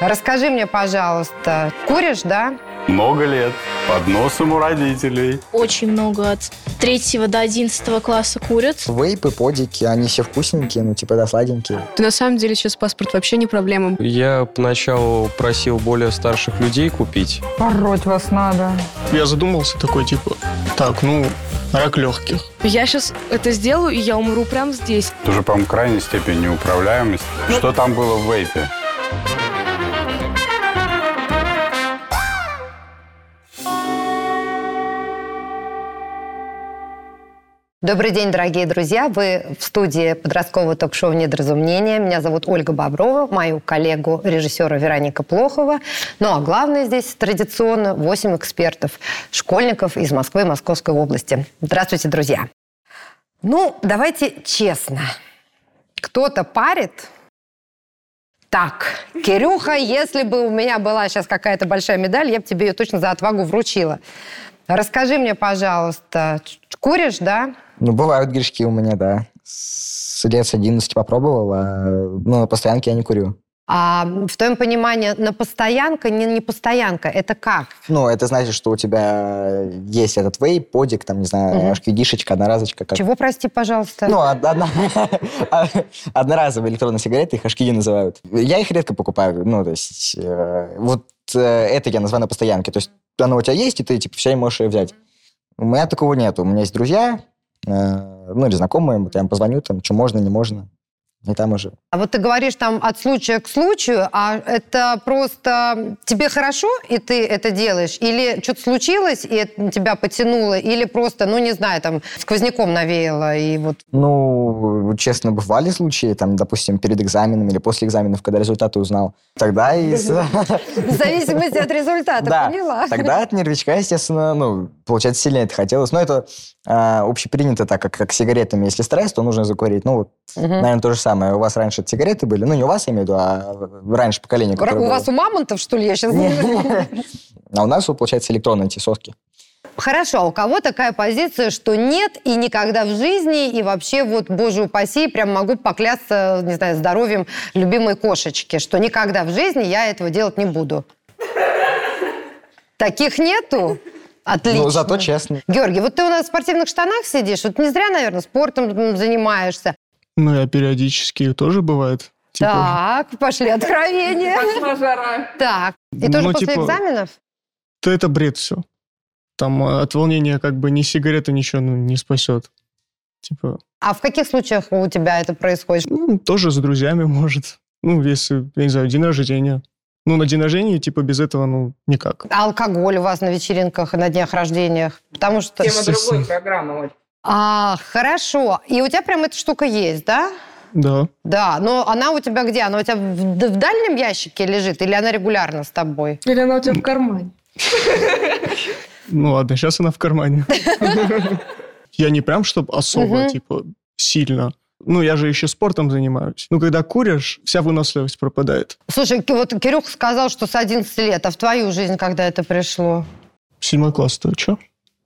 Расскажи мне, пожалуйста, куришь, да? Много лет. Под носом у родителей. Очень много. От третьего до одиннадцатого класса курят. Вейпы, подики, они все вкусненькие, ну, типа, да, сладенькие. Да на самом деле сейчас паспорт вообще не проблема. Я поначалу просил более старших людей купить. Пороть вас надо. Я задумался такой, типа, так, ну, рак легких. Я сейчас это сделаю, и я умру прямо здесь. Это уже, по-моему, крайней степени неуправляемость. Что там было в вейпе? Добрый день, дорогие друзья. Вы в студии подросткового ток-шоу «Недоразумение». Меня зовут Ольга Боброва, мою коллегу, режиссера Вероника Плохова. Ну а главное здесь традиционно 8 экспертов, школьников из Москвы и Московской области. Здравствуйте, друзья. Ну, давайте честно. Кто-то парит, так, Кирюха, если бы у меня была сейчас какая-то большая медаль, я бы тебе ее точно за отвагу вручила. Расскажи мне, пожалуйста, куришь, да? Ну, бывают грешки у меня, да. С лет с 11 попробовал, а, но на постоянке я не курю. А в твоем понимании на постоянка, не, не постоянка, это как? Ну, это значит, что у тебя есть этот вейп, подик, там, не знаю, Мгм. HQD-шечка, одноразочка. Как... Чего, прости, пожалуйста? Ну, од- одна... одноразовые электронные сигареты, их HQD называют. Я их редко покупаю. Ну, то есть, э, вот э, это я называю на постоянке. То есть, оно у тебя есть, и ты, типа, все можешь ее взять. У меня такого нет. У меня есть друзья, ну, или знакомые, вот я им позвоню, там, что можно, не можно. И там уже. А вот ты говоришь там от случая к случаю, а это просто тебе хорошо, и ты это делаешь? Или что-то случилось, и это тебя потянуло? Или просто, ну, не знаю, там, сквозняком навеяло, и вот... Ну, честно, бывали случаи, там, допустим, перед экзаменом или после экзаменов, когда результаты узнал. Тогда и... В зависимости от результата, поняла? тогда от нервичка, естественно, ну, получается, сильнее это хотелось. Но это а, общепринято, так как, как с сигаретами. Если стресс, то нужно закурить. Ну, вот, Мгм. наверное, то же самое. У вас раньше сигареты были, ну, не у вас, я имею в виду, а раньше поколение, У которое вас было. у мамонтов, что ли, я сейчас... А у нас, получается, электронные эти соски. Хорошо, а у кого такая позиция, что нет и никогда в жизни, и вообще вот, боже упаси, прям могу поклясться, не знаю, здоровьем любимой кошечки, что никогда в жизни я этого делать не буду. Таких нету? Отлично. Ну, зато честно. Георгий, вот ты у нас в спортивных штанах сидишь, вот не зря, наверное, спортом занимаешься. Ну, я периодически тоже бывает. Типа, Так, пошли откровения. Так, и тоже Ну, после типа, экзаменов? то это бред все. Там э, от волнения как бы ни сигарета ничего ну, не спасет. Типа, А в каких случаях у тебя это происходит? ну, тоже с друзьями может. Ну, если, я не знаю, день рождения. Ну, на день рождения, типа, без этого, ну, никак. А алкоголь у вас на вечеринках и на днях рождениях? Потому что... Тема другой программы, Оль. А, хорошо. И у тебя прям эта штука есть, да? Да. Да, но она у тебя где? Она у тебя в, в дальнем ящике лежит или она регулярно с тобой? Или она у тебя в кармане? Ну, ладно, сейчас она в кармане. Я не прям, чтобы особо, типа, сильно. Ну, я же еще спортом занимаюсь. Ну, когда куришь, вся выносливость пропадает. Слушай, вот Кирюха сказал, что с 11 лет, а в твою жизнь когда это пришло? Седьмой класс, то что?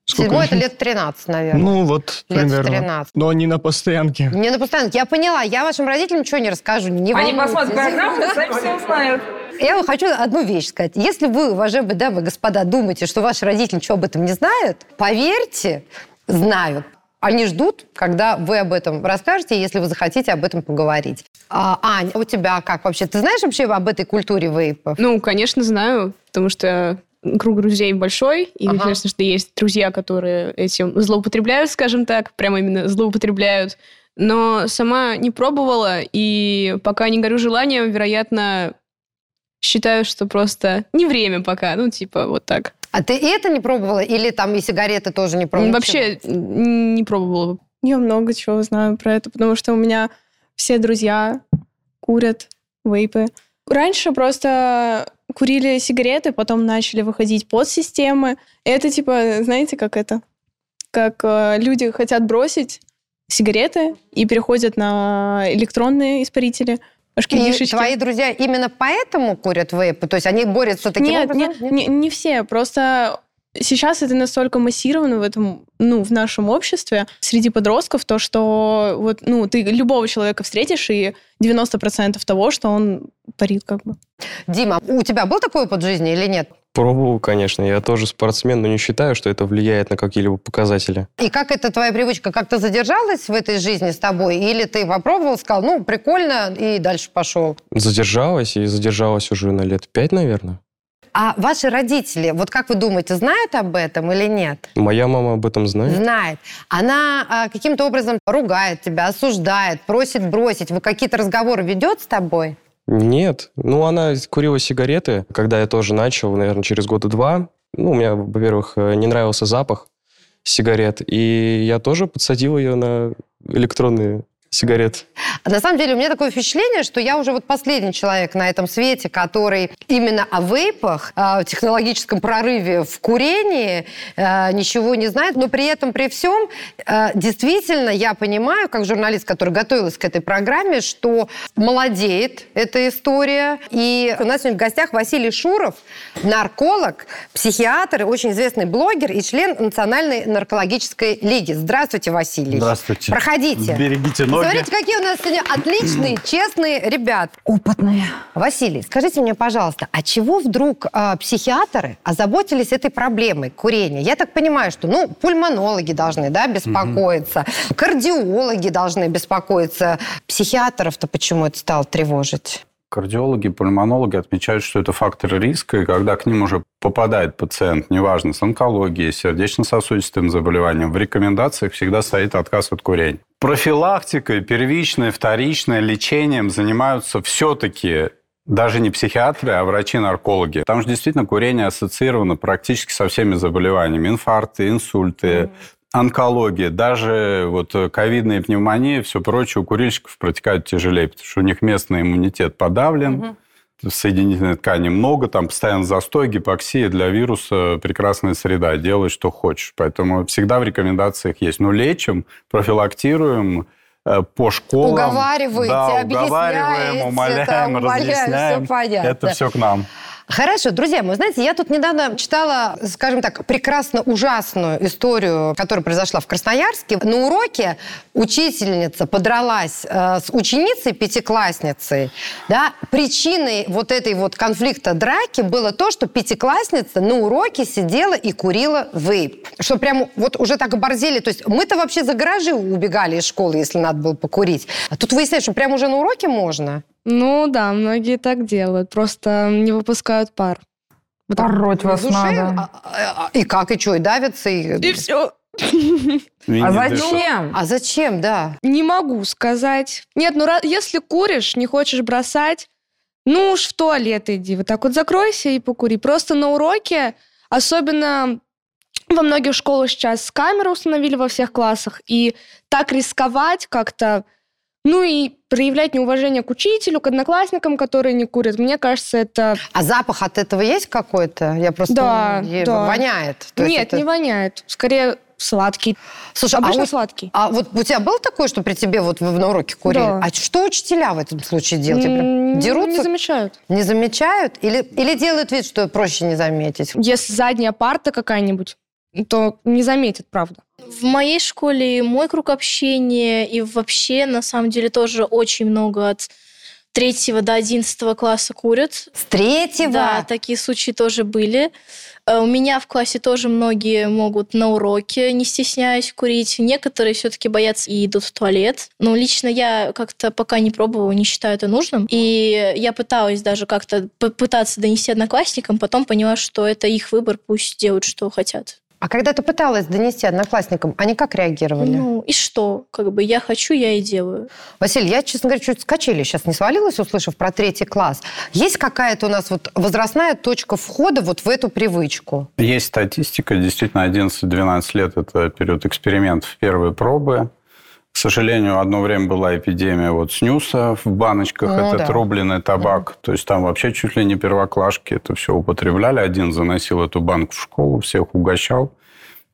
Седьмой это лет 13, наверное. Ну, вот, лет примерно. 13. Но не на постоянке. Не на постоянке. Я поняла, я вашим родителям ничего не расскажу. Не Они посмотрят программу, и сами все узнают. Я вам хочу одну вещь сказать. Если вы, уважаемые дамы и господа, думаете, что ваши родители ничего об этом не знают, поверьте, знают. Они ждут, когда вы об этом расскажете, если вы захотите об этом поговорить. А, Ань, у тебя как вообще? Ты знаешь вообще об этой культуре вейпов? Ну, конечно, знаю, потому что круг друзей большой, и, Ага. конечно, что есть друзья, которые этим злоупотребляют, скажем так, прямо именно злоупотребляют. Но сама не пробовала, и пока не горю желанием, вероятно, считаю, что просто не время пока, ну, типа, вот так. А ты и это не пробовала? Или там и сигареты тоже не пробовала? Вообще не пробовала. Я много чего знаю про это, потому что у меня все друзья курят вейпы. Раньше просто курили сигареты, потом начали выходить подсистемы. Это типа, знаете, как это? Как э, люди хотят бросить сигареты и переходят на электронные испарители. И твои друзья именно поэтому курят вейпы? То есть они борются таким Нет, образом? нет, не, не все. Просто Сейчас это настолько массировано в этом, ну, в нашем обществе, среди подростков, то, что вот, ну, ты любого человека встретишь, и 90% того, что он парит как бы. Дима, у тебя был такой опыт жизни или нет? Пробовал, конечно. Я тоже спортсмен, но не считаю, что это влияет на какие-либо показатели. И как эта твоя привычка как-то задержалась в этой жизни с тобой? Или ты попробовал, сказал, ну, прикольно, и дальше пошел? Задержалась, и задержалась уже на лет пять, наверное. А ваши родители, вот как вы думаете, знают об этом или нет? Моя мама об этом знает. Знает. Она а, каким-то образом ругает тебя, осуждает, просит бросить. Вы какие-то разговоры ведет с тобой? Нет. Ну, она курила сигареты, когда я тоже начал, наверное, через года два. Ну, у меня, во-первых, э, не нравился запах сигарет, и я тоже подсадил ее на электронные сигарет. На самом деле у меня такое впечатление, что я уже вот последний человек на этом свете, который именно о вейпах, о технологическом прорыве в курении э, ничего не знает, но при этом, при всем, э, действительно я понимаю, как журналист, который готовилась к этой программе, что молодеет эта история. И у нас сегодня в гостях Василий Шуров, нарколог, психиатр, очень известный блогер и член Национальной наркологической лиги. Здравствуйте, Василий. Здравствуйте. Проходите. Берегите ноги. Смотрите, какие у нас сегодня отличные, честные ребят. Опытные. Василий, скажите мне, пожалуйста, а чего вдруг э, психиатры озаботились этой проблемой курения? Я так понимаю, что, ну, пульмонологи должны, да, беспокоиться, кардиологи должны беспокоиться. Психиатров-то почему это стало тревожить? Кардиологи, пульмонологи отмечают, что это фактор риска, и когда к ним уже попадает пациент, неважно, с онкологией, сердечно-сосудистым заболеванием, в рекомендациях всегда стоит отказ от курения. Профилактикой, первичное, вторичное лечением занимаются все-таки даже не психиатры, а врачи-наркологи. Там же действительно курение ассоциировано практически со всеми заболеваниями. Инфаркты, инсульты, онкология, даже вот э, ковидная пневмония, все прочее у курильщиков протекают тяжелее, потому что у них местный иммунитет подавлен, соединительной ткани много, там постоянно застой, гипоксия для вируса прекрасная среда, делай, что хочешь. Поэтому всегда в рекомендациях есть. Ну, лечим, профилактируем, э, по школам. Уговариваете, да, уговариваем, умоляем, там, умоляем, разъясняем. всё понятно. Это все к нам. Хорошо, друзья, вы знаете, я тут недавно читала, скажем так, прекрасно ужасную историю, которая произошла в Красноярске. На уроке учительница подралась э, с ученицей пятиклассницей. Да? Причиной вот этой вот конфликта драки было то, что пятиклассница на уроке сидела и курила вейп. Что прям вот уже так оборзели. То есть мы-то вообще за гаражи убегали из школы, если надо было покурить. А тут выясняется, что прям уже на уроке можно. Ну да, многие так делают, просто не выпускают пар. Вот так. Пороть вас В душе, надо. а- а- и как, и что, и давятся, и... И все. А зачем? А зачем, да? Не могу сказать. Нет, ну если куришь, не хочешь бросать, ну уж в туалет иди. Вот так вот закройся и покури. Просто на уроке, особенно во многих школах сейчас камеры установили во всех классах, и так рисковать как-то, ну и проявлять неуважение к учителю, к одноклассникам, которые не курят, мне кажется, это... А запах от этого есть какой-то? Я просто... Да, е- да. Воняет. То Нет, это- не воняет. Скорее, сладкий. Слушай, а, Обычно у- сладкий. а вот у тебя было такое, что при тебе вот в- на уроке курили? Да. А что учителя в этом случае делают? Прям Дерутся? Не замечают. Не замечают? Или, или делают вид, что проще не заметить? Если задняя парта какая-нибудь, то не заметят, правда. В моей школе мой круг общения и вообще, на самом деле, тоже очень много от третьего до одиннадцатого класса курят. С третьего? Да, такие случаи тоже были. Э, У меня в классе тоже многие могут на уроке, не стесняясь, курить. Некоторые все-таки боятся и идут в туалет. Но лично я как-то пока не пробовала, не считаю это нужным. И я пыталась даже как-то попытаться донести одноклассникам, потом поняла, что это их выбор, пусть делают, что хотят. А когда ты пыталась донести одноклассникам, они как реагировали? Ну и что? Как бы я хочу, я и делаю. Василий, я, честно говоря, чуть с качели сейчас не свалилась, услышав про третий класс. Есть какая-то у нас вот возрастная точка входа вот в эту привычку? Есть статистика, действительно, 11-12 лет – это период экспериментов, первые пробы. К сожалению, одно время была эпидемия вот снюса в баночках, Ну это да. рубленый табак. То есть там вообще чуть ли не первоклашки это все употребляли. Один заносил эту банку в школу, всех угощал.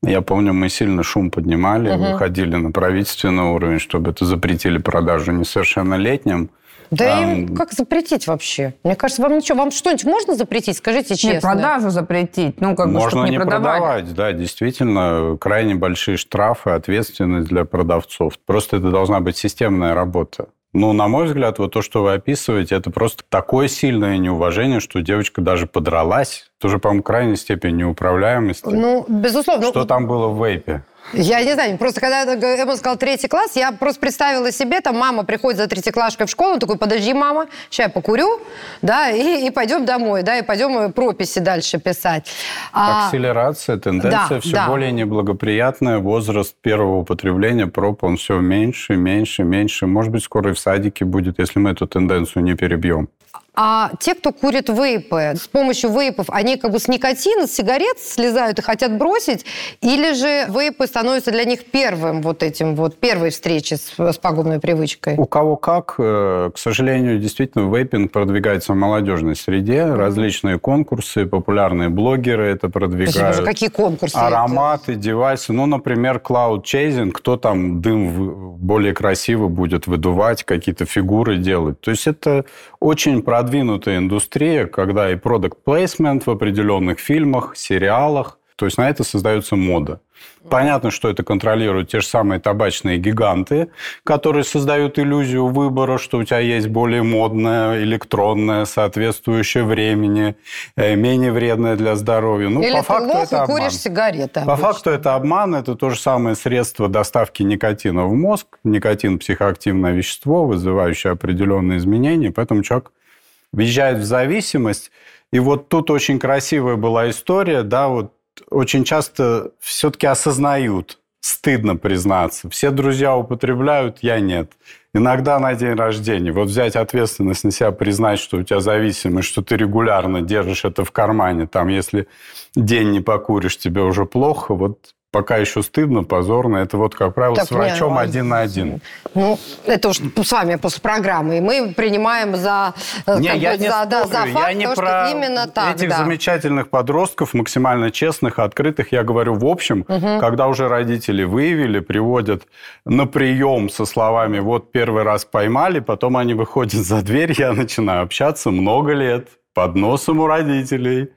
Я помню, мы сильно шум поднимали, Мгм. выходили на правительственный уровень, чтобы это запретили продажу несовершеннолетним. Да Ам, и как запретить вообще? Мне кажется, вам ничего, вам что-нибудь можно запретить? Скажите честно. Нет, продажу запретить. Ну, как бы, Можно чтобы не, не продавали. продавать, да, действительно, крайне большие штрафы, ответственность для продавцов. Просто это должна быть системная работа. Ну, на мой взгляд, вот то, что вы описываете, это просто такое сильное неуважение, что девочка даже подралась. Это уже, по-моему, крайняя степень неуправляемости. Ну, безусловно. что там было в вейпе? Я не знаю, просто когда Эмма сказал третий класс, я просто представила себе, там мама приходит за третьеклашкой в школу, такой, подожди, мама, сейчас я покурю, да, и, и пойдем домой, да, и пойдем э, прописи дальше писать. А, Акселерация, тенденция да, все да. более неблагоприятная. Возраст первого употребления проб, он все меньше, меньше, меньше. Может быть, скоро и в садике будет, если мы эту тенденцию не перебьем. А те, кто курит вейпы, с помощью вейпов, они как бы с никотина, с сигарет слезают и хотят бросить, или же вейпы становятся для них первым вот этим вот, первой встречей с, с пагубной привычкой? У кого как, э, к сожалению, действительно, вейпинг продвигается в молодежной среде. Различные конкурсы, популярные блогеры это То есть, продвигают. уже какие конкурсы? Ароматы, девайсы. Ну, например, cloud chasing, кто там дым более красиво будет выдувать, какие-то фигуры делать. То есть это очень продвинутая индустрия, когда и product placement в определенных фильмах, сериалах. То есть на это создается мода. Понятно, что это контролируют те же самые табачные гиганты, которые создают иллюзию выбора, что у тебя есть более модное, электронное, соответствующее времени, э, менее вредное для здоровья. Ну, Или по ты факту лох это и обман. куришь сигареты? По обычно? факту это обман, это то же самое средство доставки никотина в мозг. Никотин – психоактивное вещество, вызывающее определенные изменения, поэтому человек въезжает в зависимость. И вот тут очень красивая была история, да, вот очень часто все-таки осознают, стыдно признаться. Все друзья употребляют, я нет. Иногда на день рождения. Вот взять ответственность на себя, признать, что у тебя зависимость, что ты регулярно держишь это в кармане. Там, если день не покуришь, тебе уже плохо. Вот пока еще стыдно, позорно. Это вот, как правило, Так, с врачом не, один на один. Ну, это уж с вами после программы. И мы принимаем за, э, Не, я бы не за, да, за факт, я не то, что про именно так, этих да. замечательных подростков, максимально честных, открытых. Я говорю в общем, когда уже родители выявили, приводят на прием со словами «вот первый раз поймали», потом они выходят за дверь, я начинаю общаться много лет под носом у родителей.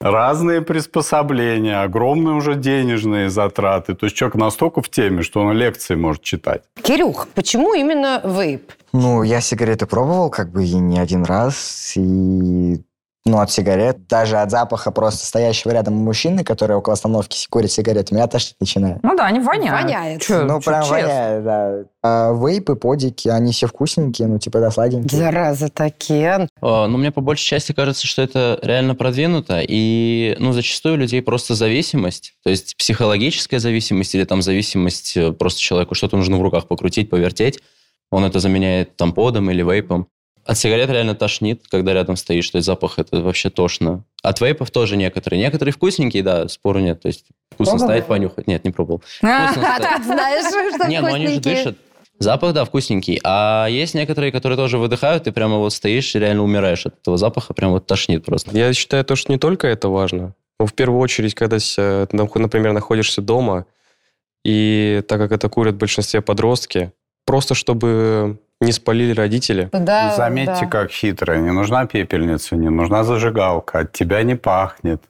Разные приспособления, огромные уже денежные затраты. То есть человек настолько в теме, что он лекции может читать. Кирюх, почему именно вейп? Ну, я сигареты пробовал как бы и не один раз, и ну, от сигарет, даже от запаха просто стоящего рядом мужчины, который около остановки курит сигареты, меня тошнить начинает. Ну да, они воняют. Воняет. Чё, ну, чё, прям честно. воняет, да. А вейпы, подики, они все вкусненькие, ну, типа, да, сладенькие. Зараза такие. А, Ну, мне по большей части кажется, что это реально продвинуто, и, ну, зачастую у людей просто зависимость, то есть психологическая зависимость или там зависимость, э, просто человеку что-то нужно в руках покрутить, повертеть, он это заменяет там подом или вейпом. От сигарет реально тошнит, когда рядом стоишь, то есть запах это вообще тошно. От вейпов тоже некоторые. Некоторые вкусненькие, да, спору нет, то есть вкусно Пробовал? стоять, понюхать. Нет, не пробовал. А, знаешь, что Не, ну они же дышат. Запах, да, вкусненький. А есть некоторые, которые тоже выдыхают, и прямо вот стоишь и реально умираешь от этого запаха, прям вот тошнит просто. Я считаю, то, что не только это важно. Но в первую очередь, когда ся- ты, например, находишься дома, и так как это курят в большинстве подростки, просто чтобы не спалили родители. Да, Заметьте, да. как хитрая. Не нужна пепельница, не нужна зажигалка, от тебя не пахнет.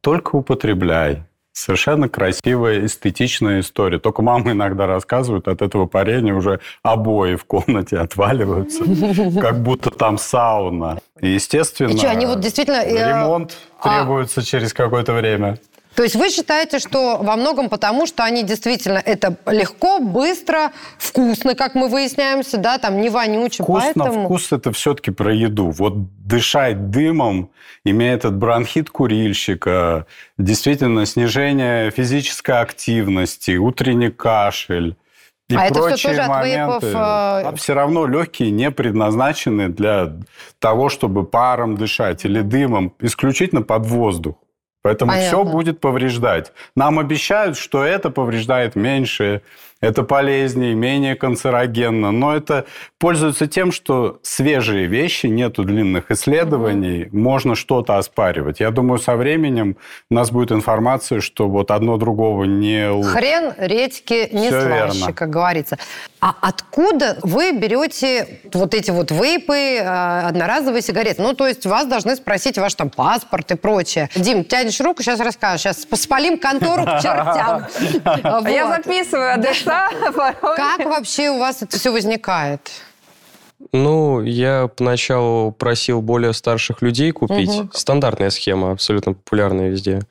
Только употребляй. Совершенно красивая, эстетичная история. Только мамы иногда рассказывают, от этого парения уже обои в комнате отваливаются, как будто там сауна. Естественно, И что, они вот действительно... э, ремонт а- требуется через какое-то время. То есть вы считаете, что во многом потому, что они действительно это легко, быстро, вкусно, как мы выясняемся, да, там не вонюче, Вкусно, поэтому... вкус это все-таки про еду. Вот дышать дымом, имея этот бронхит курильщика, действительно снижение физической активности, утренний кашель и А это всё прочие тоже от моменты. вейпов, э, А все равно легкие не предназначены для того, чтобы паром дышать или дымом, исключительно под воздух. Поэтому Понятно. все будет повреждать. Нам обещают, что это повреждает меньше, это полезнее, менее канцерогенно. Но это пользуется тем, что свежие вещи, нету длинных исследований, можно что-то оспаривать. Я думаю, со временем у нас будет информация, что вот одно другого не... лучше. Хрен редьки не Всё слаще, верно. как говорится. А откуда вы берете вот эти вот вейпы, э, одноразовые сигареты? Ну, то есть вас должны спросить ваш там паспорт и прочее. Дим, тянешь руку, сейчас расскажешь. Сейчас спалим контору к чертям. А Я записываю адреса. Порой. Как вообще у вас это все возникает? Ну, я поначалу просил более старших людей купить. Мгм. Стандартная схема, абсолютно популярная везде.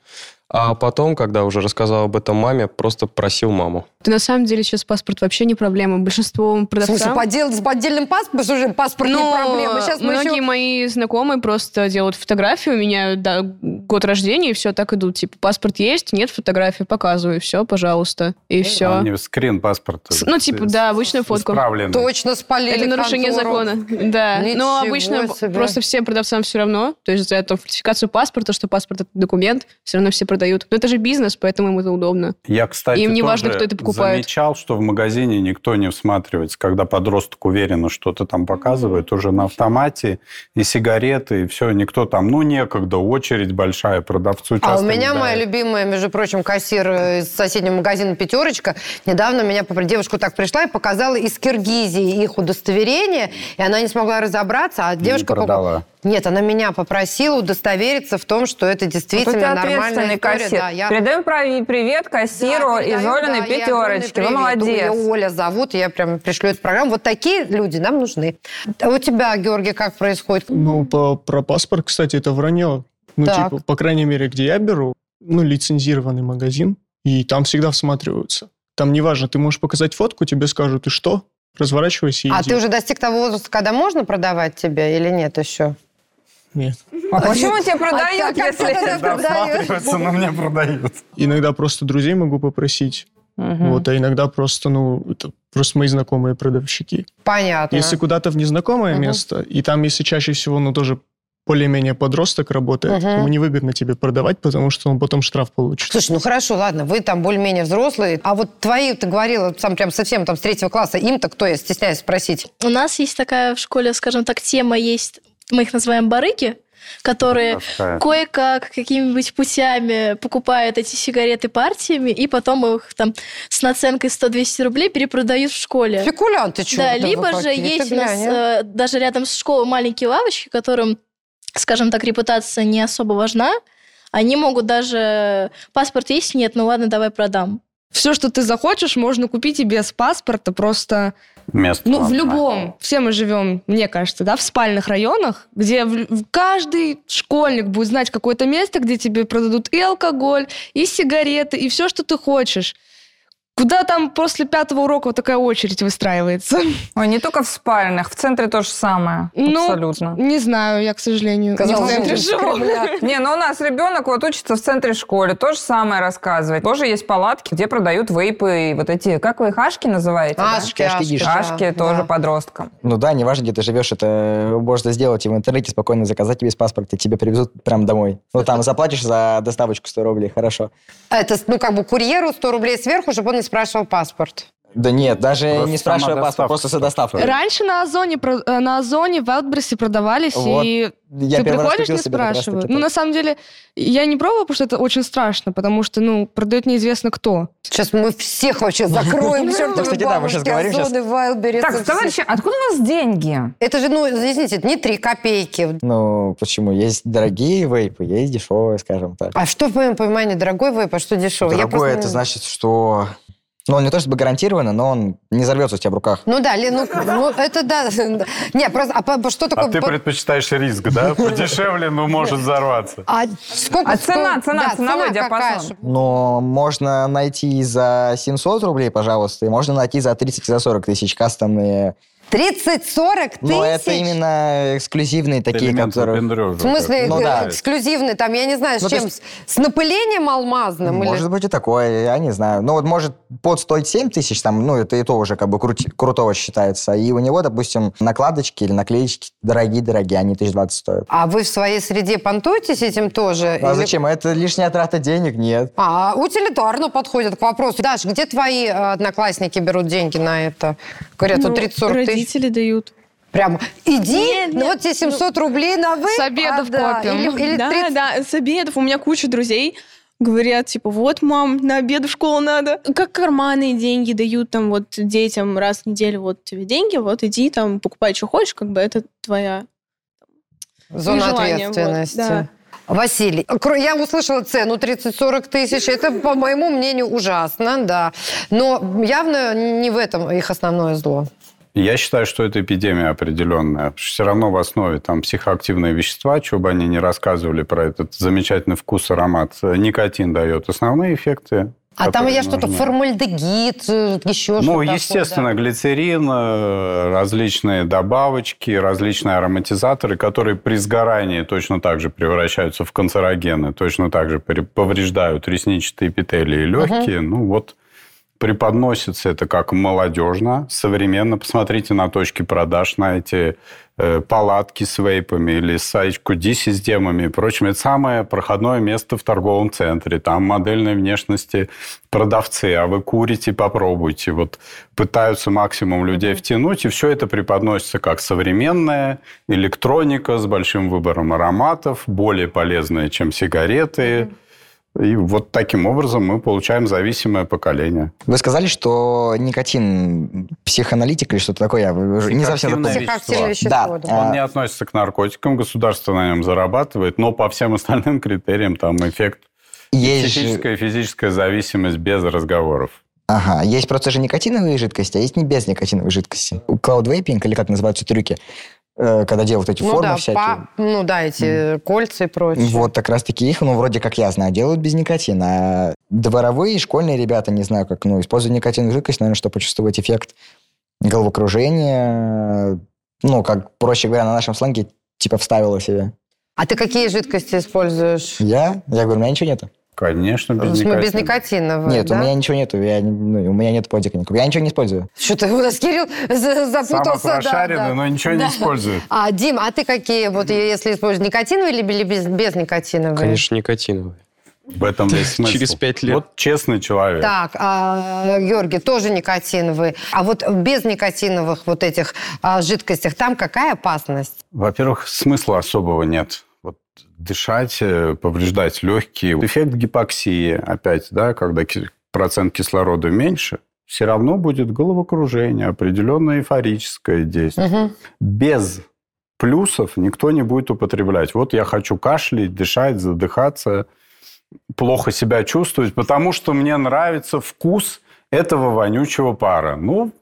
А потом, когда уже рассказал об этом маме, просто просил маму. Да на самом деле сейчас паспорт вообще не проблема. Большинство В смысле, продавцов... подел- с поддельным паспортом? Слушай, паспорт не Ну, проблема. Сейчас многие еще... мои знакомые просто делают фотографию, меняют да, год рождения, и все, так идут. Типа, паспорт есть, нет фотографии, показываю, все, пожалуйста, и все. Они скрин паспорта. С- ну, типа, да, обычную фотку. Исправленный. Точно спалили Это нарушение контору. закона. Да. Ничего Но обычно себе. просто всем продавцам все равно. То есть за эту фальсификацию паспорта, что паспорт это документ, все равно все продают. Но это же бизнес, поэтому им это удобно. Я, кстати, Им не тоже важно, кто это покупает. замечал, что в магазине никто не всматривается. Когда подросток уверенно что-то там показывает, уже на автомате, и сигареты, и все, никто там, ну, некогда, очередь большая, продавцу А часто у не меня моя любимая, между прочим, кассир из соседнего магазина «Пятерочка» недавно меня, девушка так пришла и показала из Киргизии их удостоверение, и она не смогла разобраться, а девушка... поку- продала. Нет, она меня попросила удостовериться в том, что это Вот у действительно тебя нормальная ответственный история. Кассир. Да, я... Передаем привет кассиру Да, из передаю, Олиной да, пятерочки. Вы молодец. Ее Оля зовут, я прям пришлю эту программу. Вот такие люди нам нужны. А у тебя, Георгий, как происходит? Ну, по, про паспорт, кстати, это вранье. Ну, Так. типа, по крайней мере, где я беру, ну, лицензированный магазин, и там всегда всматриваются. Там неважно, ты можешь показать фотку, тебе скажут, и что? Разворачивайся и А иди. ты уже достиг того возраста, когда можно продавать тебе или нет еще? Нет. А почему тебе продают, А как если... всматриваются, но мне продают. Иногда просто друзей могу попросить, Мгм. вот, а иногда просто, ну, это просто мои знакомые продавщики. Понятно. Если куда-то в незнакомое Мгм. место, и там, если чаще всего, ну, тоже более-менее подросток работает, Мгм. ему невыгодно тебе продавать, потому что он потом штраф получит. Слушай, ну хорошо, ладно, вы там более-менее взрослые. А вот твои, ты говорила, сам прям совсем там с третьего класса, им-то кто, я стесняюсь спросить. У нас есть такая в школе, скажем так, тема есть, мы их называем барыки, которые Такая. кое-как, какими-нибудь путями покупают эти сигареты партиями, и потом их там с наценкой 100-200 рублей перепродают в школе. Спекулянты, что? Да, либо же есть у нас э, даже рядом с школой маленькие лавочки, которым, скажем так, репутация не особо важна. Они могут даже... Паспорт есть? Нет, ну ладно, давай продам. Все, что ты захочешь, можно купить и без паспорта, просто... Место Ну, в любом. Все мы живем, мне кажется, да, в спальных районах, где в- каждый школьник будет знать какое-то место, где тебе продадут и алкоголь, и сигареты, и все, что ты хочешь. Куда там после пятого урока вот такая очередь выстраивается? Ой, не только в спальнях, в центре то же самое. Ну, Абсолютно. Не знаю, я, к сожалению, не в Казалось, центре живу. Не, ну у нас ребенок вот учится в центре школы, то же самое рассказывает. Тоже есть палатки, где продают вейпы и вот эти, как вы их, ашки называете? да? Ашки, Ашки, ашки, да, Ашки тоже да. подросткам. Ну да, неважно, где ты живешь, это можно сделать и в интернете спокойно заказать тебе без паспорта, и тебе привезут прямо домой. Ну там заплатишь за доставочку 100 рублей, хорошо. А Это, ну, как бы курьеру 100 рублей сверху, чтобы он спрашивал паспорт. Да нет, даже Просто не спрашивая паспорт, просто за доставку. Раньше на Озоне, э, на Озоне в Вайлдберрисе продавались, Вот. и Я ты приходишь, не спрашивают. так. Ну, на самом деле, я не пробовала, потому что это очень страшно, потому что, ну, продает неизвестно кто. Сейчас мы всех вообще закроем, чертовы кстати, да, мы щас бабушки. Озоны, Вайлдберрисы, Так, товарищи, откуда у вас деньги? Это же, ну, извините, это не три копейки. Ну, почему? Есть дорогие вейпы, есть дешевые, скажем так. А что в моем понимании дорогой вейп, а что дешевый? Просто это значит, что... Ну, он не то чтобы гарантированно, но он не взорвется у тебя в руках. Ну да, Лен, ну, ну, это да. Не, просто, а по- что такое... А ты по- предпочитаешь риск, да? Подешевле, но может взорваться. А сколько... А цена, сколько- цена, да, ценовой цена какая, диапазон. Но можно найти за 700 рублей, пожалуйста, и можно найти за 30 и за 40 тысяч кастомные 30-40 тысяч? Но это именно эксклюзивные такие, Элемент которые... В смысле, Ну да. эксклюзивный, там, я не знаю, с Ну, чем? есть- С напылением алмазным? или- Может быть и такое, я не знаю. Ну вот может под стоить 7 тысяч, там, ну это и то уже как бы крути- крутого считается. И у него, допустим, накладочки или наклеечки дорогие-дорогие, они 1020 стоят. А вы в своей среде понтуетесь этим тоже? А Или- зачем? Это лишняя трата денег? Нет. А, утилитарно подходит к вопросу. Даш, где твои э, одноклассники берут деньги на это? Говорят, Ну, вот 30-40 тысяч. Родители дают. Прямо, иди, Нет, ну нет, вот тебе 700 рублей на вы. С обедов копим. Или, или да, 30. да, с обедов. У меня куча друзей говорят, типа, вот, мам, на обед в школу надо. Как карманные деньги дают там вот детям раз в неделю, вот тебе деньги, вот иди там, покупай, что хочешь, как бы это твоя Зона желание, вот, ответственности. да. Василий, я услышала цену 30-40 тысяч. Это, по моему мнению, ужасно, да. Но явно не в этом их основное зло. Я считаю, что это эпидемия определенная. Все равно в основе там психоактивные вещества, что бы они ни рассказывали про этот замечательный вкус, аромат. Никотин дает основные эффекты. А там я что-то формальдегид, э, еще что-то. Ну, такое, естественно, да. глицерин, э, различные добавочки, различные ароматизаторы, которые при сгорании точно так же превращаются в канцерогены, точно так же повреждают ресничатые эпителии и легкие. Ну, вот преподносится это как молодежно, современно. Посмотрите на точки продаж, на эти э, палатки с вейпами или с HQD-системами и прочим. Это самое проходное место в торговом центре. Там модельной внешности продавцы, а вы курите, попробуйте. Вот пытаются максимум людей втянуть, и все это преподносится как современная электроника с большим выбором ароматов, более полезная, чем сигареты. И вот таким образом мы получаем зависимое поколение. Вы сказали, что никотин психоаналитик или что-то такое. Я уже не совсем запомнил. Психоактивное вещество, Да. Он А, не относится к наркотикам, государство на нем зарабатывает, но по всем остальным критериям там эффект Есть психическая и физическая зависимость без разговоров. Ага, есть просто же никотиновые жидкости, а есть не без никотиновой жидкости. Cloud vaping, или как называются трюки, когда делают эти Ну формы да, всякие. па- ну да, эти кольца и прочее. Вот как раз-таки их, ну, вроде как я знаю, делают без никотина. А дворовые, школьные ребята, не знаю, как, ну, используют никотиновую жидкость, наверное, чтобы почувствовать эффект головокружения. Ну, как, проще говоря, на нашем сленге, типа вставила себе. А ты какие жидкости используешь? Я? Я говорю, у меня ничего нету. Конечно, без никотина. без никотиновые, Нет, да? у меня ничего нету. Я, не- ну, у меня нет подика никакого. Я ничего не использую. Что-то у нас Кирилл за- запутался. Самый да, да. но ничего не Да. использует. А, Дим, а ты какие, вот если используешь никотиновые или без, без никотиновые? Конечно, никотиновые. В этом весь смысл. Через пять лет. Вот честный человек. Так, а, Георгий, тоже никотиновые. А вот без никотиновых вот этих а, жидкостях там какая опасность? Во-первых, смысла особого нет. Вот дышать, э, повреждать легкие. Эффект гипоксии, опять, да, когда процент кислорода меньше, все равно будет головокружение, определенное эйфорическое действие. Мгм. Без плюсов никто не будет употреблять. Вот я хочу кашлять, дышать, задыхаться, плохо себя чувствовать, потому что мне нравится вкус этого вонючего пара. Ну,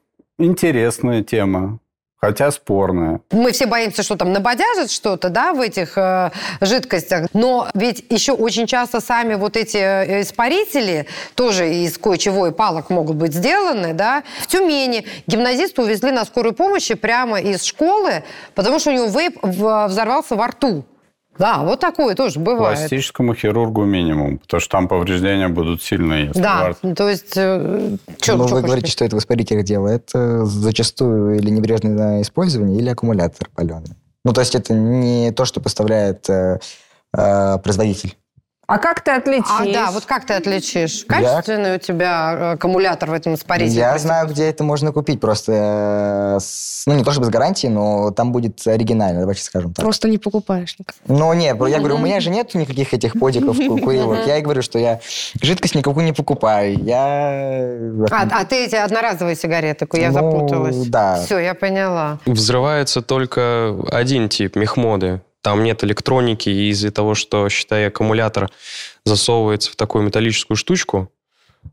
интересная тема, хотя спорная. Мы все боимся, что там набодяжит что-то, да, в этих э, жидкостях. Но ведь еще очень часто сами вот эти э, испарители тоже из кое-чего и палок могут быть сделаны, да. В Тюмени гимназиста увезли на скорой помощи прямо из школы, потому что у него вейп взорвался во рту. Да, вот такое тоже бывает. Пластическому хирургу минимум, потому что там повреждения будут сильные. если Да, во рту. то есть... э, чё- ну, чё вы говорите, что это в испарителях дело. Это зачастую или небрежное использование, или аккумулятор паленый. Ну, то есть это не то, что поставляет э, э, производитель. А как ты отличишь? А, да, вот как ты отличишь? Качественный у тебя э, аккумулятор в этом испарителе? Я знаю, где это можно купить. Просто, э, с- ну, не то чтобы с гарантией, но там будет оригинально, давайте скажем так. Просто не покупаешь никак. Ну, не, я говорю, у меня же нет никаких этих подиков, ку- курилок. Я и говорю, что я жидкость никакую не покупаю. Я... А, а ты эти одноразовые сигареты, я Ну, запуталась. да. Все, я поняла. Взрывается только один тип мехмоды. Там нет электроники, и из-за того, что, считай, аккумулятор засовывается в такую металлическую штучку,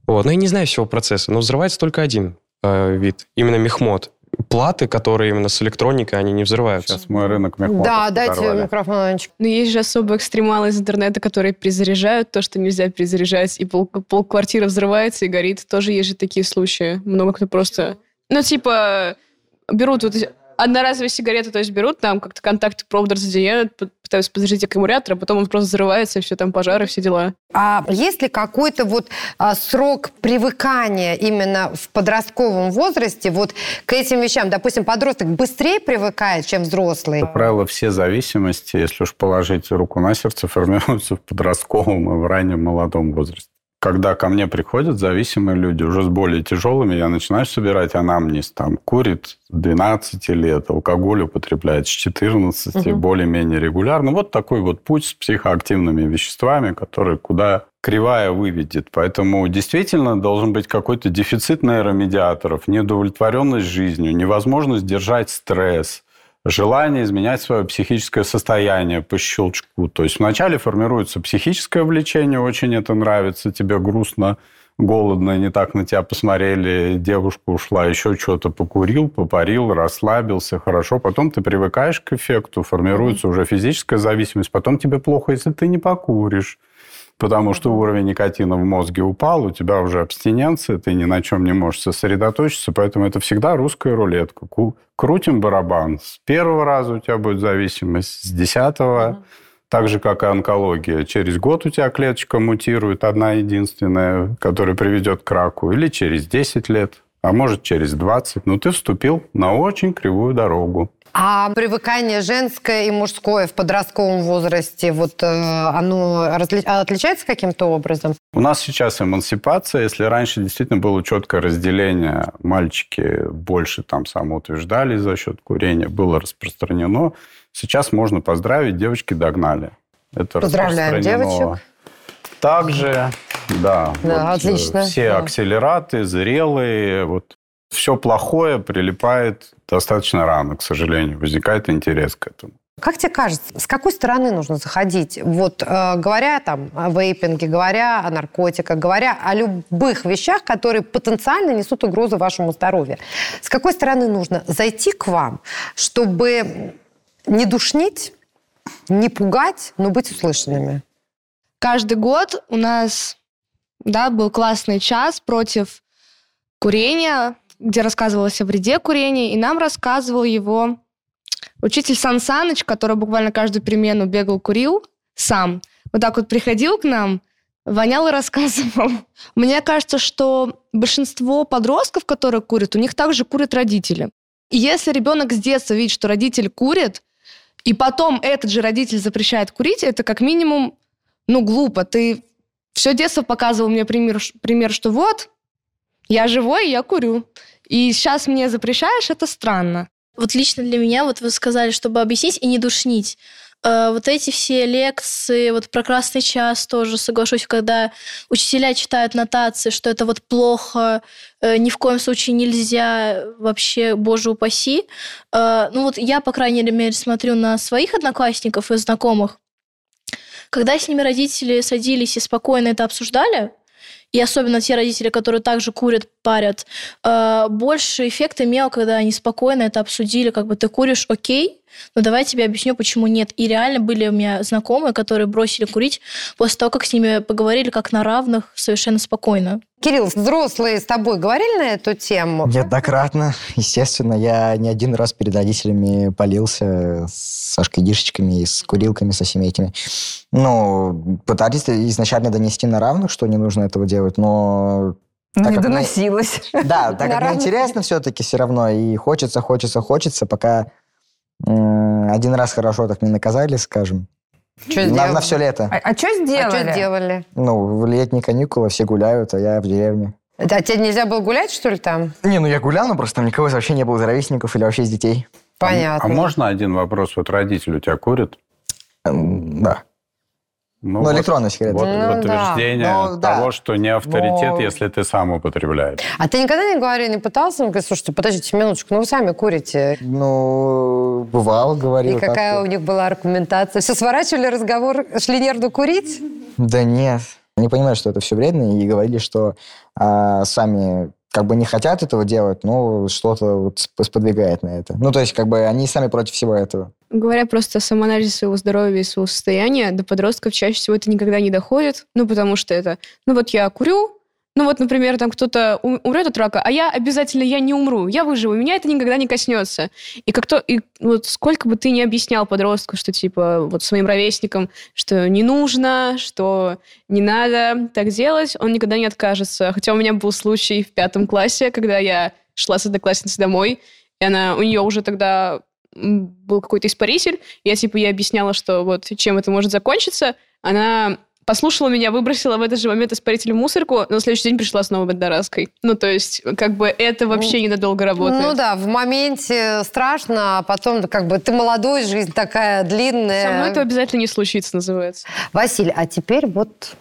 вот, ну, я не знаю всего процесса, но взрывается только один э, вид, именно мехмод. Платы, которые именно с электроникой, они не взрываются. Сейчас мой рынок мехмотов Да, дайте подорвали. микрофон, Анечка. Но есть же особо экстремалы из интернета, которые перезаряжают то, что нельзя перезаряжать, и пол, полквартиры взрывается и горит. Тоже есть же такие случаи. Много кто просто... Ну, типа, берут вот эти одноразовые сигареты, то есть берут там как-то контакты провода разъединяют, пытаются подзарядить аккумулятор, а потом он просто взрывается, и все там пожары, все дела. А есть ли какой-то вот а, срок привыкания именно в подростковом возрасте вот к этим вещам? Допустим, подросток быстрее привыкает, чем взрослый? Как правило, все зависимости, если уж положить руку на сердце, формируются в подростковом и в раннем молодом возрасте. Когда ко мне приходят зависимые люди уже с более тяжелыми, я начинаю собирать анамнез. Там курит с 12 лет, алкоголь употребляет с 14, Мгм. более-менее регулярно. Вот такой вот путь с психоактивными веществами, который куда кривая выведет. Поэтому действительно должен быть какой-то дефицит нейромедиаторов, неудовлетворенность жизнью, невозможность держать стресс, желание изменять свое психическое состояние по щелчку. То есть вначале формируется психическое влечение, очень это нравится, тебе грустно, голодно, не так на тебя посмотрели, девушка ушла, еще что-то покурил, попарил, расслабился, хорошо. Потом ты привыкаешь к эффекту, формируется уже физическая зависимость, потом тебе плохо, если ты не покуришь потому что уровень никотина в мозге упал, у тебя уже абстиненция, ты ни на чем не можешь сосредоточиться, поэтому это всегда русская рулетка. Крутим барабан. С первого раза у тебя будет зависимость, с десятого, так же, как и онкология. Через год у тебя клеточка мутирует, одна единственная, которая приведет к раку, или через 10 лет, а может через 20. Но ты вступил на очень кривую дорогу. А привыкание женское и мужское в подростковом возрасте, вот э, оно разли- отличается каким-то образом? У нас сейчас эмансипация. Если раньше действительно было четкое разделение, мальчики больше там самоутверждались за счет курения, было распространено. Сейчас можно поздравить, девочки догнали. Это Поздравляем девочек. Также, да, Да, вот, э, отлично, все да. акселераты, зрелые, вот все плохое прилипает достаточно рано, к сожалению. Возникает интерес к этому. Как тебе кажется, с какой стороны нужно заходить? Вот э, говоря там о вейпинге, говоря о наркотиках, говоря о любых вещах, которые потенциально несут угрозу вашему здоровью. С какой стороны нужно зайти к вам, чтобы не душнить, не пугать, но быть услышанными? Каждый год у нас да, был классный час против курения, где рассказывалось о вреде курения, и нам рассказывал его учитель Сан Саныч, который буквально каждую перемену бегал, курил сам. Вот так вот приходил к нам, вонял и рассказывал. Мне кажется, что большинство подростков, которые курят, у них также курят родители. И если ребенок с детства видит, что родитель курит, и потом этот же родитель запрещает курить, это как минимум, ну, глупо. Ты все детство показывал мне пример, пример, что вот, я живой, я курю. И сейчас мне запрещаешь, это странно. Вот лично для меня, вот вы сказали, чтобы объяснить и не душнить. Э, Вот эти все лекции, вот про красный час тоже соглашусь, когда учителя читают нотации, что это вот плохо, э, ни в коем случае нельзя, вообще, боже упаси. Э, Ну вот я, по крайней мере, смотрю на своих одноклассников и знакомых, когда с ними родители садились и спокойно это обсуждали, и особенно те родители, которые также курят, парят, э, больше эффект имел, когда они спокойно это обсудили, как бы ты куришь, окей, но давай я тебе объясню, почему нет. И реально были у меня знакомые, которые бросили курить после того, как с ними поговорили как на равных, совершенно спокойно. Кирилл, взрослые с тобой говорили на эту тему? Неоднократно, естественно. Я не один раз перед родителями полился с шашкой-дишечками, с курилками, со всеми этими. Ну, пытались изначально донести на равных, что не нужно этого делать, но... Ну, так не как мне- доносилось. Да, так как мне интересно все-таки все равно, и хочется, хочется, хочется, пока один раз хорошо так не наказали, скажем. Чё на, на все лето. А, а что сделали? А что сделали? Ну, в летние каникулы все гуляют, а я в деревне. А тебе нельзя было гулять, что ли, там? Не, ну я гулял, но просто там никого вообще не было из ровесников или вообще из детей. Понятно. А можно один вопрос? Вот родитель у тебя курит? Да. Ну, Ну, вот- электронная сигарета. Вот Ну, подтверждение да. Ну, да. того, что не авторитет, Но- если ты сам употребляешь. А ты никогда не говорил, не пытался? Он говорит, слушайте, подождите минуточку, ну вы сами курите. Ну, бывало, говорил. И какая так-то. у них была аргументация? Все, сворачивали разговор, шли нервно курить? Да нет. Они понимают, что это все вредно, и говорили, что а, сами как бы не хотят этого делать, но что-то вот сп- сподвигает на это. Ну, то есть, как бы они сами против всего этого. Говоря просто о самоанализе своего здоровья и своего состояния, до подростков чаще всего это никогда не доходит, ну, потому что это, ну, вот я курю, ну вот, например, там кто-то умрет от рака, а я обязательно, я не умру, я выживу, меня это никогда не коснется. И как то, и вот сколько бы ты ни объяснял подростку, что типа вот своим ровесникам, что не нужно, что не надо так делать, он никогда не откажется. Хотя у меня был случай в пятом классе, когда я шла с одноклассницей домой, и она, у нее уже тогда был какой-то испаритель, я типа ей объясняла, что вот чем это может закончиться, она послушала меня, выбросила в этот же момент испаритель в мусорку, но на следующий день пришла снова быть одноразкой. Ну, то есть, как бы это вообще ненадолго работает. Ну да, в моменте страшно, а потом как бы ты молодой, жизнь такая длинная. Со мной это обязательно не случится, называется. Василий, а теперь вот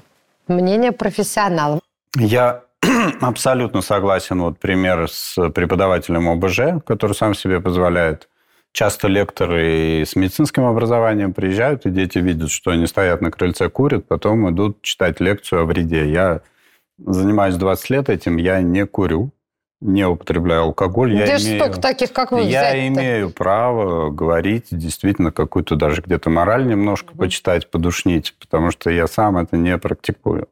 мнение профессионалов. Я абсолютно согласен. Вот пример с преподавателем ОБЖ, который сам себе позволяет. Часто лекторы с медицинским образованием приезжают, и дети видят, что они стоят на крыльце, курят, потом идут читать лекцию о вреде. Я занимаюсь 20 лет этим, я не курю, не употребляю алкоголь. Где я имею... столько таких, как вы, Я взять-то? имею право говорить действительно какую-то даже где-то мораль немножко почитать, подушнить, потому что я сам это не практикую.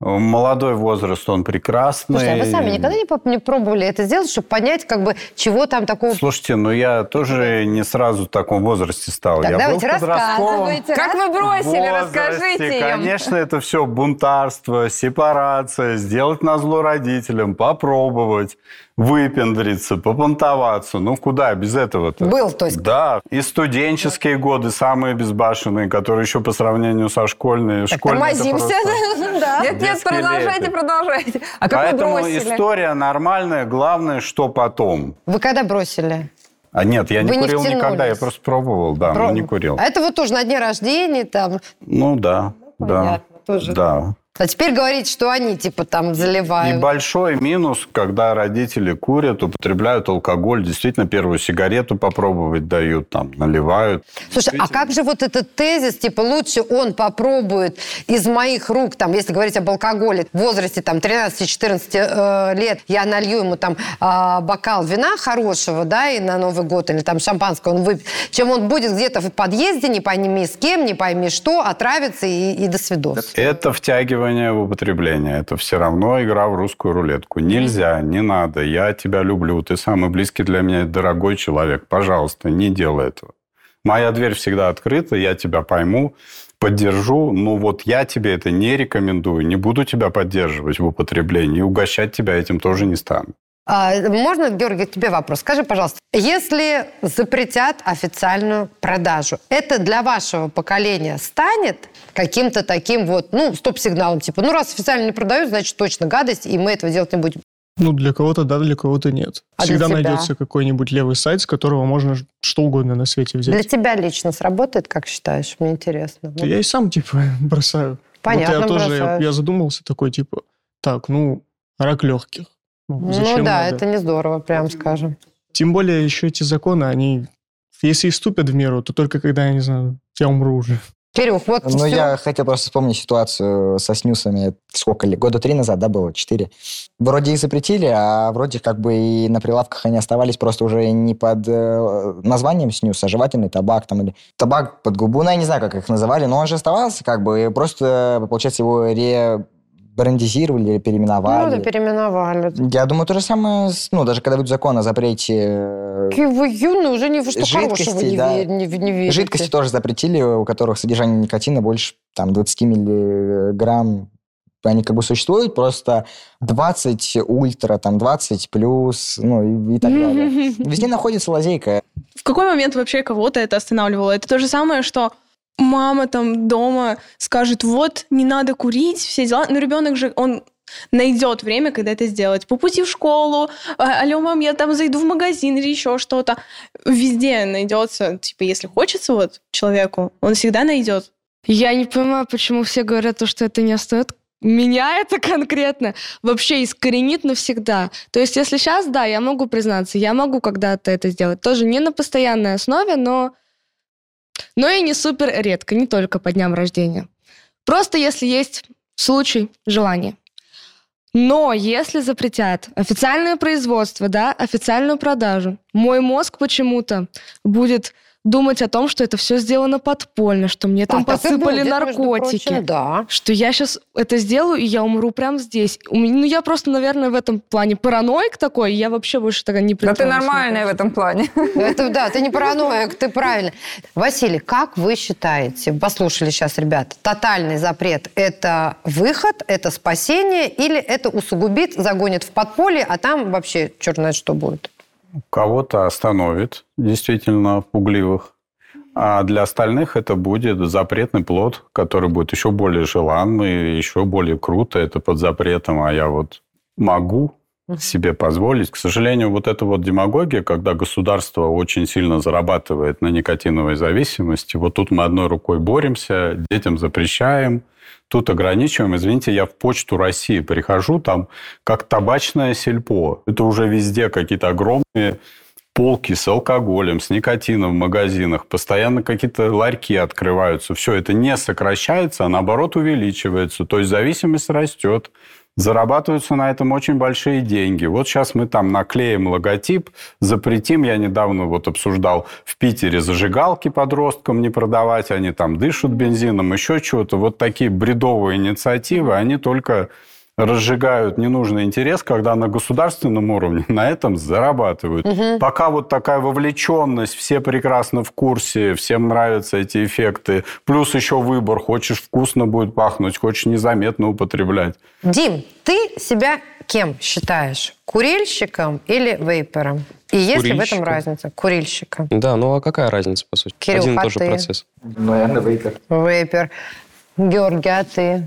Молодой возраст, он прекрасный. Слушайте, а вы сами никогда не, не пробовали это сделать, чтобы понять, как бы, чего там такого... Слушайте, ну я тоже не сразу в таком возрасте стал. Так я давайте, был рассказывайте. Как вы бросили, возрасте. расскажите им. Конечно, это все бунтарство, сепарация, сделать на зло родителям, попробовать, выпендриться, попонтоваться. Ну куда без этого-то? Был, то есть. Да, и студенческие годы самые безбашенные, которые еще по сравнению со школьной. Так тормозимся. Да. Нет, нет, продолжайте, продолжайте. А как Поэтому вы бросили? история нормальная, главное, что потом. Вы когда бросили? А нет, я не Вы не курил никогда, я просто пробовал, да, но не курил. А это вот тоже на дне рождения там. Ну да, да, понятно, тоже. да. А теперь говорите, что они типа там И заливают. большой минус, когда родители курят, употребляют алкоголь, действительно первую сигарету попробовать дают, там наливают. Слушай, а как же вот этот тезис, типа, лучше он попробует из моих рук, там, если говорить об алкоголе, в возрасте там 13-14 э, лет, я налью ему там а, бокал вина хорошего, да, и на Новый год, или там шампанского он выпьет, чем он будет где-то в подъезде, не пойми с кем, не пойми что, отравится и, и до свидос. Это втягивание в употребление. Это все равно игра в русскую рулетку. Нельзя, не надо. Я тебя люблю. Ты самый близкий для меня дорогой человек. Пожалуйста, не делай этого. Моя дверь всегда открыта, я тебя пойму, поддержу. Но вот я тебе это не рекомендую. Не буду тебя поддерживать в употреблении. Угощать тебя этим тоже не стану. А, можно, Георгий, тебе вопрос? Скажи, пожалуйста, если запретят официальную продажу, это для вашего поколения станет каким-то таким вот, ну, стоп-сигналом, типа, ну, раз официально не продают, значит, точно гадость, и мы этого делать не будем. Ну, для кого-то да, для кого-то нет. А Всегда найдется какой-нибудь левый сайт, с которого можно что угодно на свете взять. Для тебя лично сработает, как считаешь? Мне интересно. Да Я и сам, типа, бросаю. Понятно, вот я тоже, я, я задумался такой, типа, так, ну, рак легких. Ну, Ну да, надо? это не здорово, прям скажем. Тем более еще эти законы, они, если и вступят в меру, то только когда, я не знаю, я умру уже. Кирюх, вот Ну, всё. я хотел просто вспомнить ситуацию со снюсами. Сколько ли? Года три назад, да, было? Четыре. Вроде их запретили, а вроде как бы и на прилавках они оставались просто уже не под э, названием снюс, а жевательный табак там или табак под губу. Ну, я не знаю, как их называли, но он же оставался как бы. Просто, получается, его ребрандизировали или переименовали. Ну, да, переименовали. Я думаю, то же самое, с- ну, даже когда будет закон о запрете э, Какие вы юные, уже ни во что хорошего Жидкости, не, да. ве- не, не верите. Жидкости тоже запретили, у которых содержание никотина больше там 20 миллиграмм. Они как бы существуют, просто 20 ультра, там 20 плюс, ну и, и так далее. Везде находится лазейка. В какой момент вообще кого-то это останавливало? Это то же самое, что мама там дома скажет, вот, не надо курить, все дела. Но ребенок же, он найдет время, когда это сделать. По пути в школу, а, алло, мам, я там зайду в магазин или еще что-то. Везде найдется, типа, если хочется вот человеку, он всегда найдет. Я не понимаю, почему все говорят, то, что это не оставит. Меня это конкретно вообще искоренит навсегда. То есть, если сейчас, да, я могу признаться, я могу когда-то это сделать. Тоже не на постоянной основе, но, но и не супер редко, не только по дням рождения. Просто если есть случай, желание. Но если запретят официальное производство, да, официальную продажу, мой мозг почему-то будет думать о том, что это все сделано подпольно, что мне там А, так и подсыпали будет, наркотики. прочим, да. Что я сейчас это сделаю, и я умру прямо здесь. У меня- ну, я просто, наверное, в этом плане параноик такой, я вообще больше тогда не Да ты нормальная в этом плане. Это да, ты не параноик, ты правильно. Василий, как вы считаете, послушали сейчас, ребята, тотальный запрет – это выход, это спасение или это усугубит, загонит в подполье, а там вообще черт знает что будет? Кого-то остановит, действительно, пугливых. А для остальных это будет запретный плод, который будет еще более желанный, еще более круто. Это под запретом, а я вот могу себе позволить. К сожалению, вот эта вот демагогия, когда государство очень сильно зарабатывает на никотиновой зависимости, вот тут мы одной рукой боремся, детям запрещаем, тут ограничиваем. Извините, я в почту России прихожу, там как табачное сельпо. Это уже везде какие-то огромные полки с алкоголем, с никотином в магазинах, постоянно какие-то ларьки открываются. Все это не сокращается, а наоборот увеличивается. То есть зависимость растет. Зарабатываются на этом очень большие деньги. Вот сейчас мы там наклеим логотип, запретим. Я недавно вот обсуждал в Питере зажигалки подросткам не продавать. Они там дышат бензином, еще чего-то. Вот такие бредовые инициативы, они только разжигают ненужный интерес, когда на государственном уровне на этом зарабатывают. Пока вот такая вовлеченность, все прекрасно в курсе, всем нравятся эти эффекты, плюс еще выбор, хочешь вкусно будет пахнуть, хочешь незаметно употреблять. Дим, ты себя кем считаешь? Курильщиком или вейпером? И есть ли в этом разница? Курильщиком. Да, ну а какая разница, по сути? Кирилл, Один и а тот же ты? процесс. Наверное, вейпер. Вейпер. Георгий, а ты?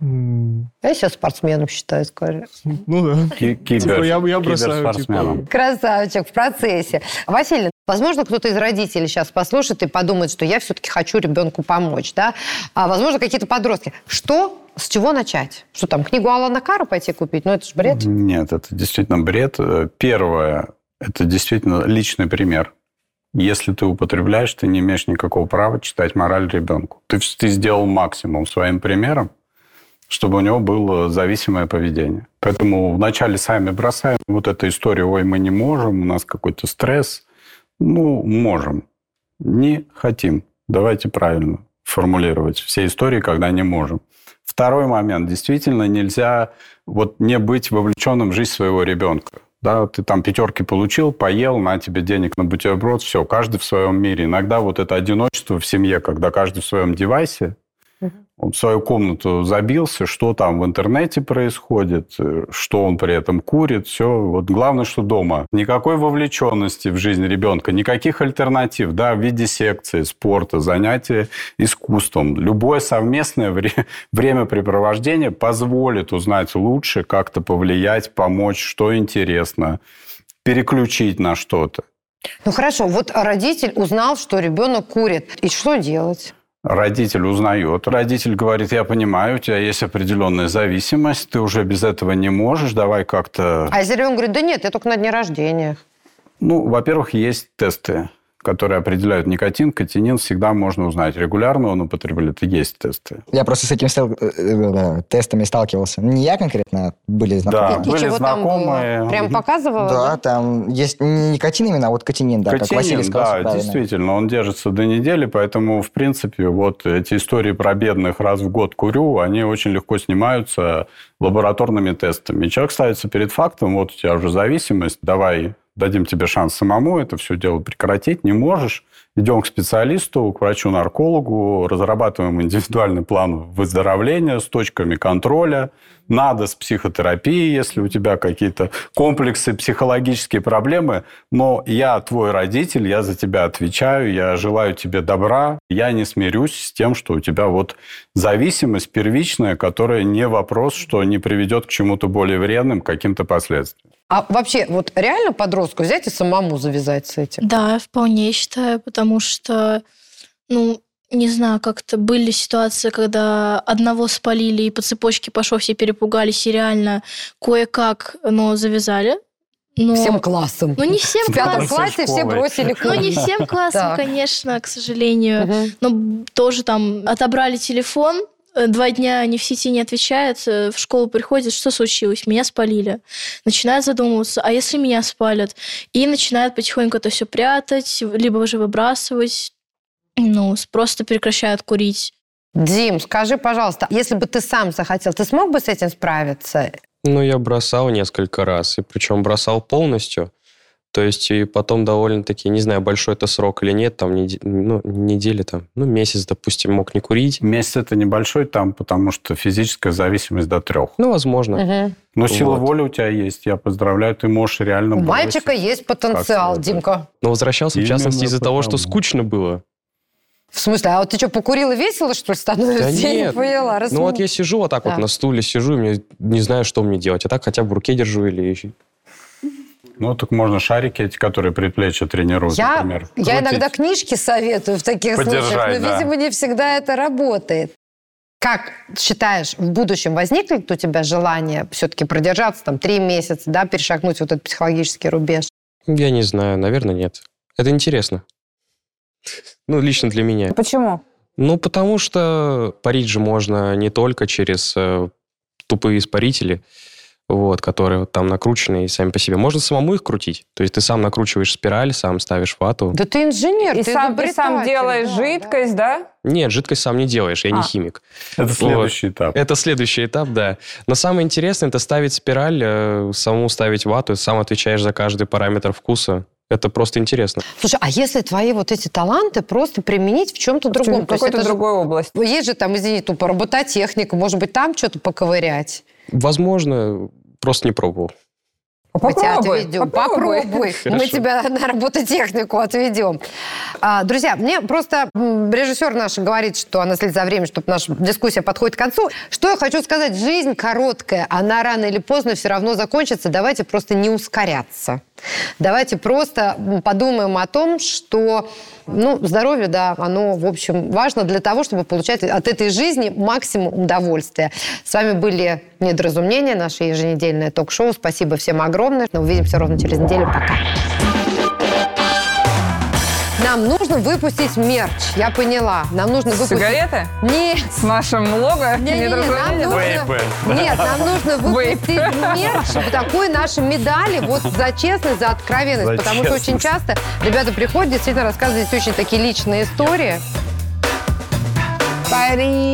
Я себя спортсменом считаю, скорее. Ну да. Ки- Кибер, Типа я- я бросаю, типа, Красавчик, в процессе. Василий, возможно, кто-то из родителей сейчас послушает и подумает, что я все-таки хочу ребенку помочь, да? А возможно, какие-то подростки. Что, с чего начать? Что там, книгу Алана Кара пойти купить? Ну, это же бред. Нет, это действительно бред. Э, Первое, это действительно личный пример. Если ты употребляешь, ты не имеешь никакого права читать мораль ребенку. Ты, ты сделал максимум своим примером, чтобы у него было зависимое поведение. Поэтому вначале сами бросаем вот эту историю, ой, мы не можем, у нас какой-то стресс. Ну, можем. Не хотим. Давайте правильно формулировать все истории, когда не можем. Второй момент. Действительно нельзя вот не быть вовлеченным в жизнь своего ребенка. Да, ты там пятерки получил, поел, на тебе денег на бутерброд, все, каждый в своем мире. Иногда вот это одиночество в семье, когда каждый в своем девайсе, он в свою комнату забился, что там в интернете происходит, э, что он при этом курит, все. Вот главное, что дома. Никакой вовлеченности в жизнь ребенка, никаких альтернатив, да, в виде секции, спорта, занятия искусством. Любое совместное вре- времяпрепровождение позволит узнать лучше, как-то повлиять, помочь, что интересно, переключить на что-то. Ну, хорошо, вот родитель узнал, что ребенок курит. И что делать? Родитель узнает. Родитель говорит, я понимаю, у тебя есть определенная зависимость, ты уже без этого не можешь, давай как-то... А если ребенок говорит, да нет, я только на дне рождения. Ну, во-первых, есть тесты, которые определяют никотин, катинин, всегда можно узнать, регулярно он употребляет, есть тесты. Я просто с этими стал- э, э, тестами сталкивался. Не я конкретно, были знакомые. Да, И были знакомые. Прям показывала? Да, там есть не никотин именно, а вот катинин, да, как Катинин, Василий сказал. да, правильно. действительно, он держится до недели, поэтому, в принципе, вот эти истории про бедных раз в год курю, они очень легко снимаются лабораторными тестами. Человек ставится перед фактом, вот у тебя уже зависимость, давай дадим тебе шанс самому это все дело прекратить, не можешь, идем к специалисту, к врачу-наркологу, разрабатываем индивидуальный план выздоровления с точками контроля. Надо с психотерапией, если у тебя какие-то комплексы, психологические проблемы. Но я твой родитель, я за тебя отвечаю, я желаю тебе добра. Я не смирюсь с тем, что у тебя вот зависимость первичная, которая не вопрос, что не приведет к чему-то более вредным, каким-то последствиям. А вообще, вот реально подростку взять и самому завязать с этим? Да, вполне считаю, потому что, ну, не знаю, как-то были ситуации, когда одного спалили, и по цепочке пошло, все перепугались, и реально кое-как, но завязали. Но... Всем классом. Ну, не всем В пятом классом. классе все бросили Ну, не курить. всем классом, конечно, к сожалению. Но тоже там отобрали телефон, два дня ни в сети не отвечает, э, в школу приходит, что случилось? Меня спалили. Начинает задумываться, а если меня спалят? И начинает потихоньку это все прятать, либо уже выбрасывать. Ну, просто прекращают курить. Дим, скажи, пожалуйста, если бы ты сам захотел, ты смог бы с этим справиться? Ну, я бросал несколько раз, и причем бросал полностью. То есть и потом довольно-таки, не знаю, большой это срок или нет, там неде- ну, недели, там, ну, месяц, допустим, мог не курить. Месяц это небольшой там, потому что физическая зависимость до трех. Ну, возможно. Мгм. Но сила Вот. воли у тебя есть, я поздравляю, ты можешь реально У мальчика есть потенциал, Как Димка. Но возвращался, в Именно частности, из-за того, что скучно было. В смысле, а вот ты что, покурил и весело, что ли, становится? Да Я не нет. поняла. Раз- Ну, вот я сижу вот так Да. вот на стуле, сижу, и мне не знаю, что мне делать. А так хотя бы в руке держу или. Ну, так можно шарики эти, которые предплечья тренируют, Я, например. я крутить. иногда книжки советую в таких Поддержать, случаях, но, да. видимо, не всегда это работает. Как считаешь, в будущем возникнет у тебя желание все-таки продержаться там три месяца, да, перешагнуть вот этот психологический рубеж? Я не знаю, наверное, нет. Это интересно. Ну, лично для меня. Почему? Ну, потому что парить же можно не только через э, тупые испарители, вот, которые вот там накручены и сами по себе. Можно самому их крутить. То есть ты сам накручиваешь спираль, сам ставишь вату. Да ты инженер, И ты сам, и сам делаешь да, жидкость, да? Нет, жидкость сам не делаешь, я А. не химик. Это следующий этап. Это следующий этап, да. Но самое интересное, это ставить спираль, э, самому ставить вату, сам отвечаешь за каждый параметр вкуса. Это просто интересно. Слушай, а если твои вот эти таланты просто применить в чем-то другом? В какой-то это же- другой области. Есть же там, извини, тупо робототехника, может быть, там что-то поковырять? Возможно, просто не пробовал. Мы тебя Попробуй, отведем. попробуй. Попробуй. Мы тебя на робототехнику отведем. А, друзья, мне просто режиссер наш говорит, что она следит за временем, чтобы наша дискуссия подходит к концу. Что я хочу сказать? Жизнь короткая, она рано или поздно все равно закончится. Давайте просто не ускоряться. Давайте просто подумаем о том, что ну, здоровье, да, оно, в общем, важно для того, чтобы получать от этой жизни максимум удовольствия. С вами были «Недоразумения», наше еженедельное ток-шоу. Спасибо всем огромное. Увидимся ровно через неделю. Пока. Нам нужно выпустить мерч, я поняла. Нам нужно выпустить... Сигареты? Нет, С нашим лого? не-не-не, нам недоразумения? нужно... Вейпы. Нет, нам нужно выпустить мерч, такой наши медали вот за честность, за откровенность. За потому что очень честность. часто ребята приходят, действительно рассказывают здесь очень такие личные истории. Париж!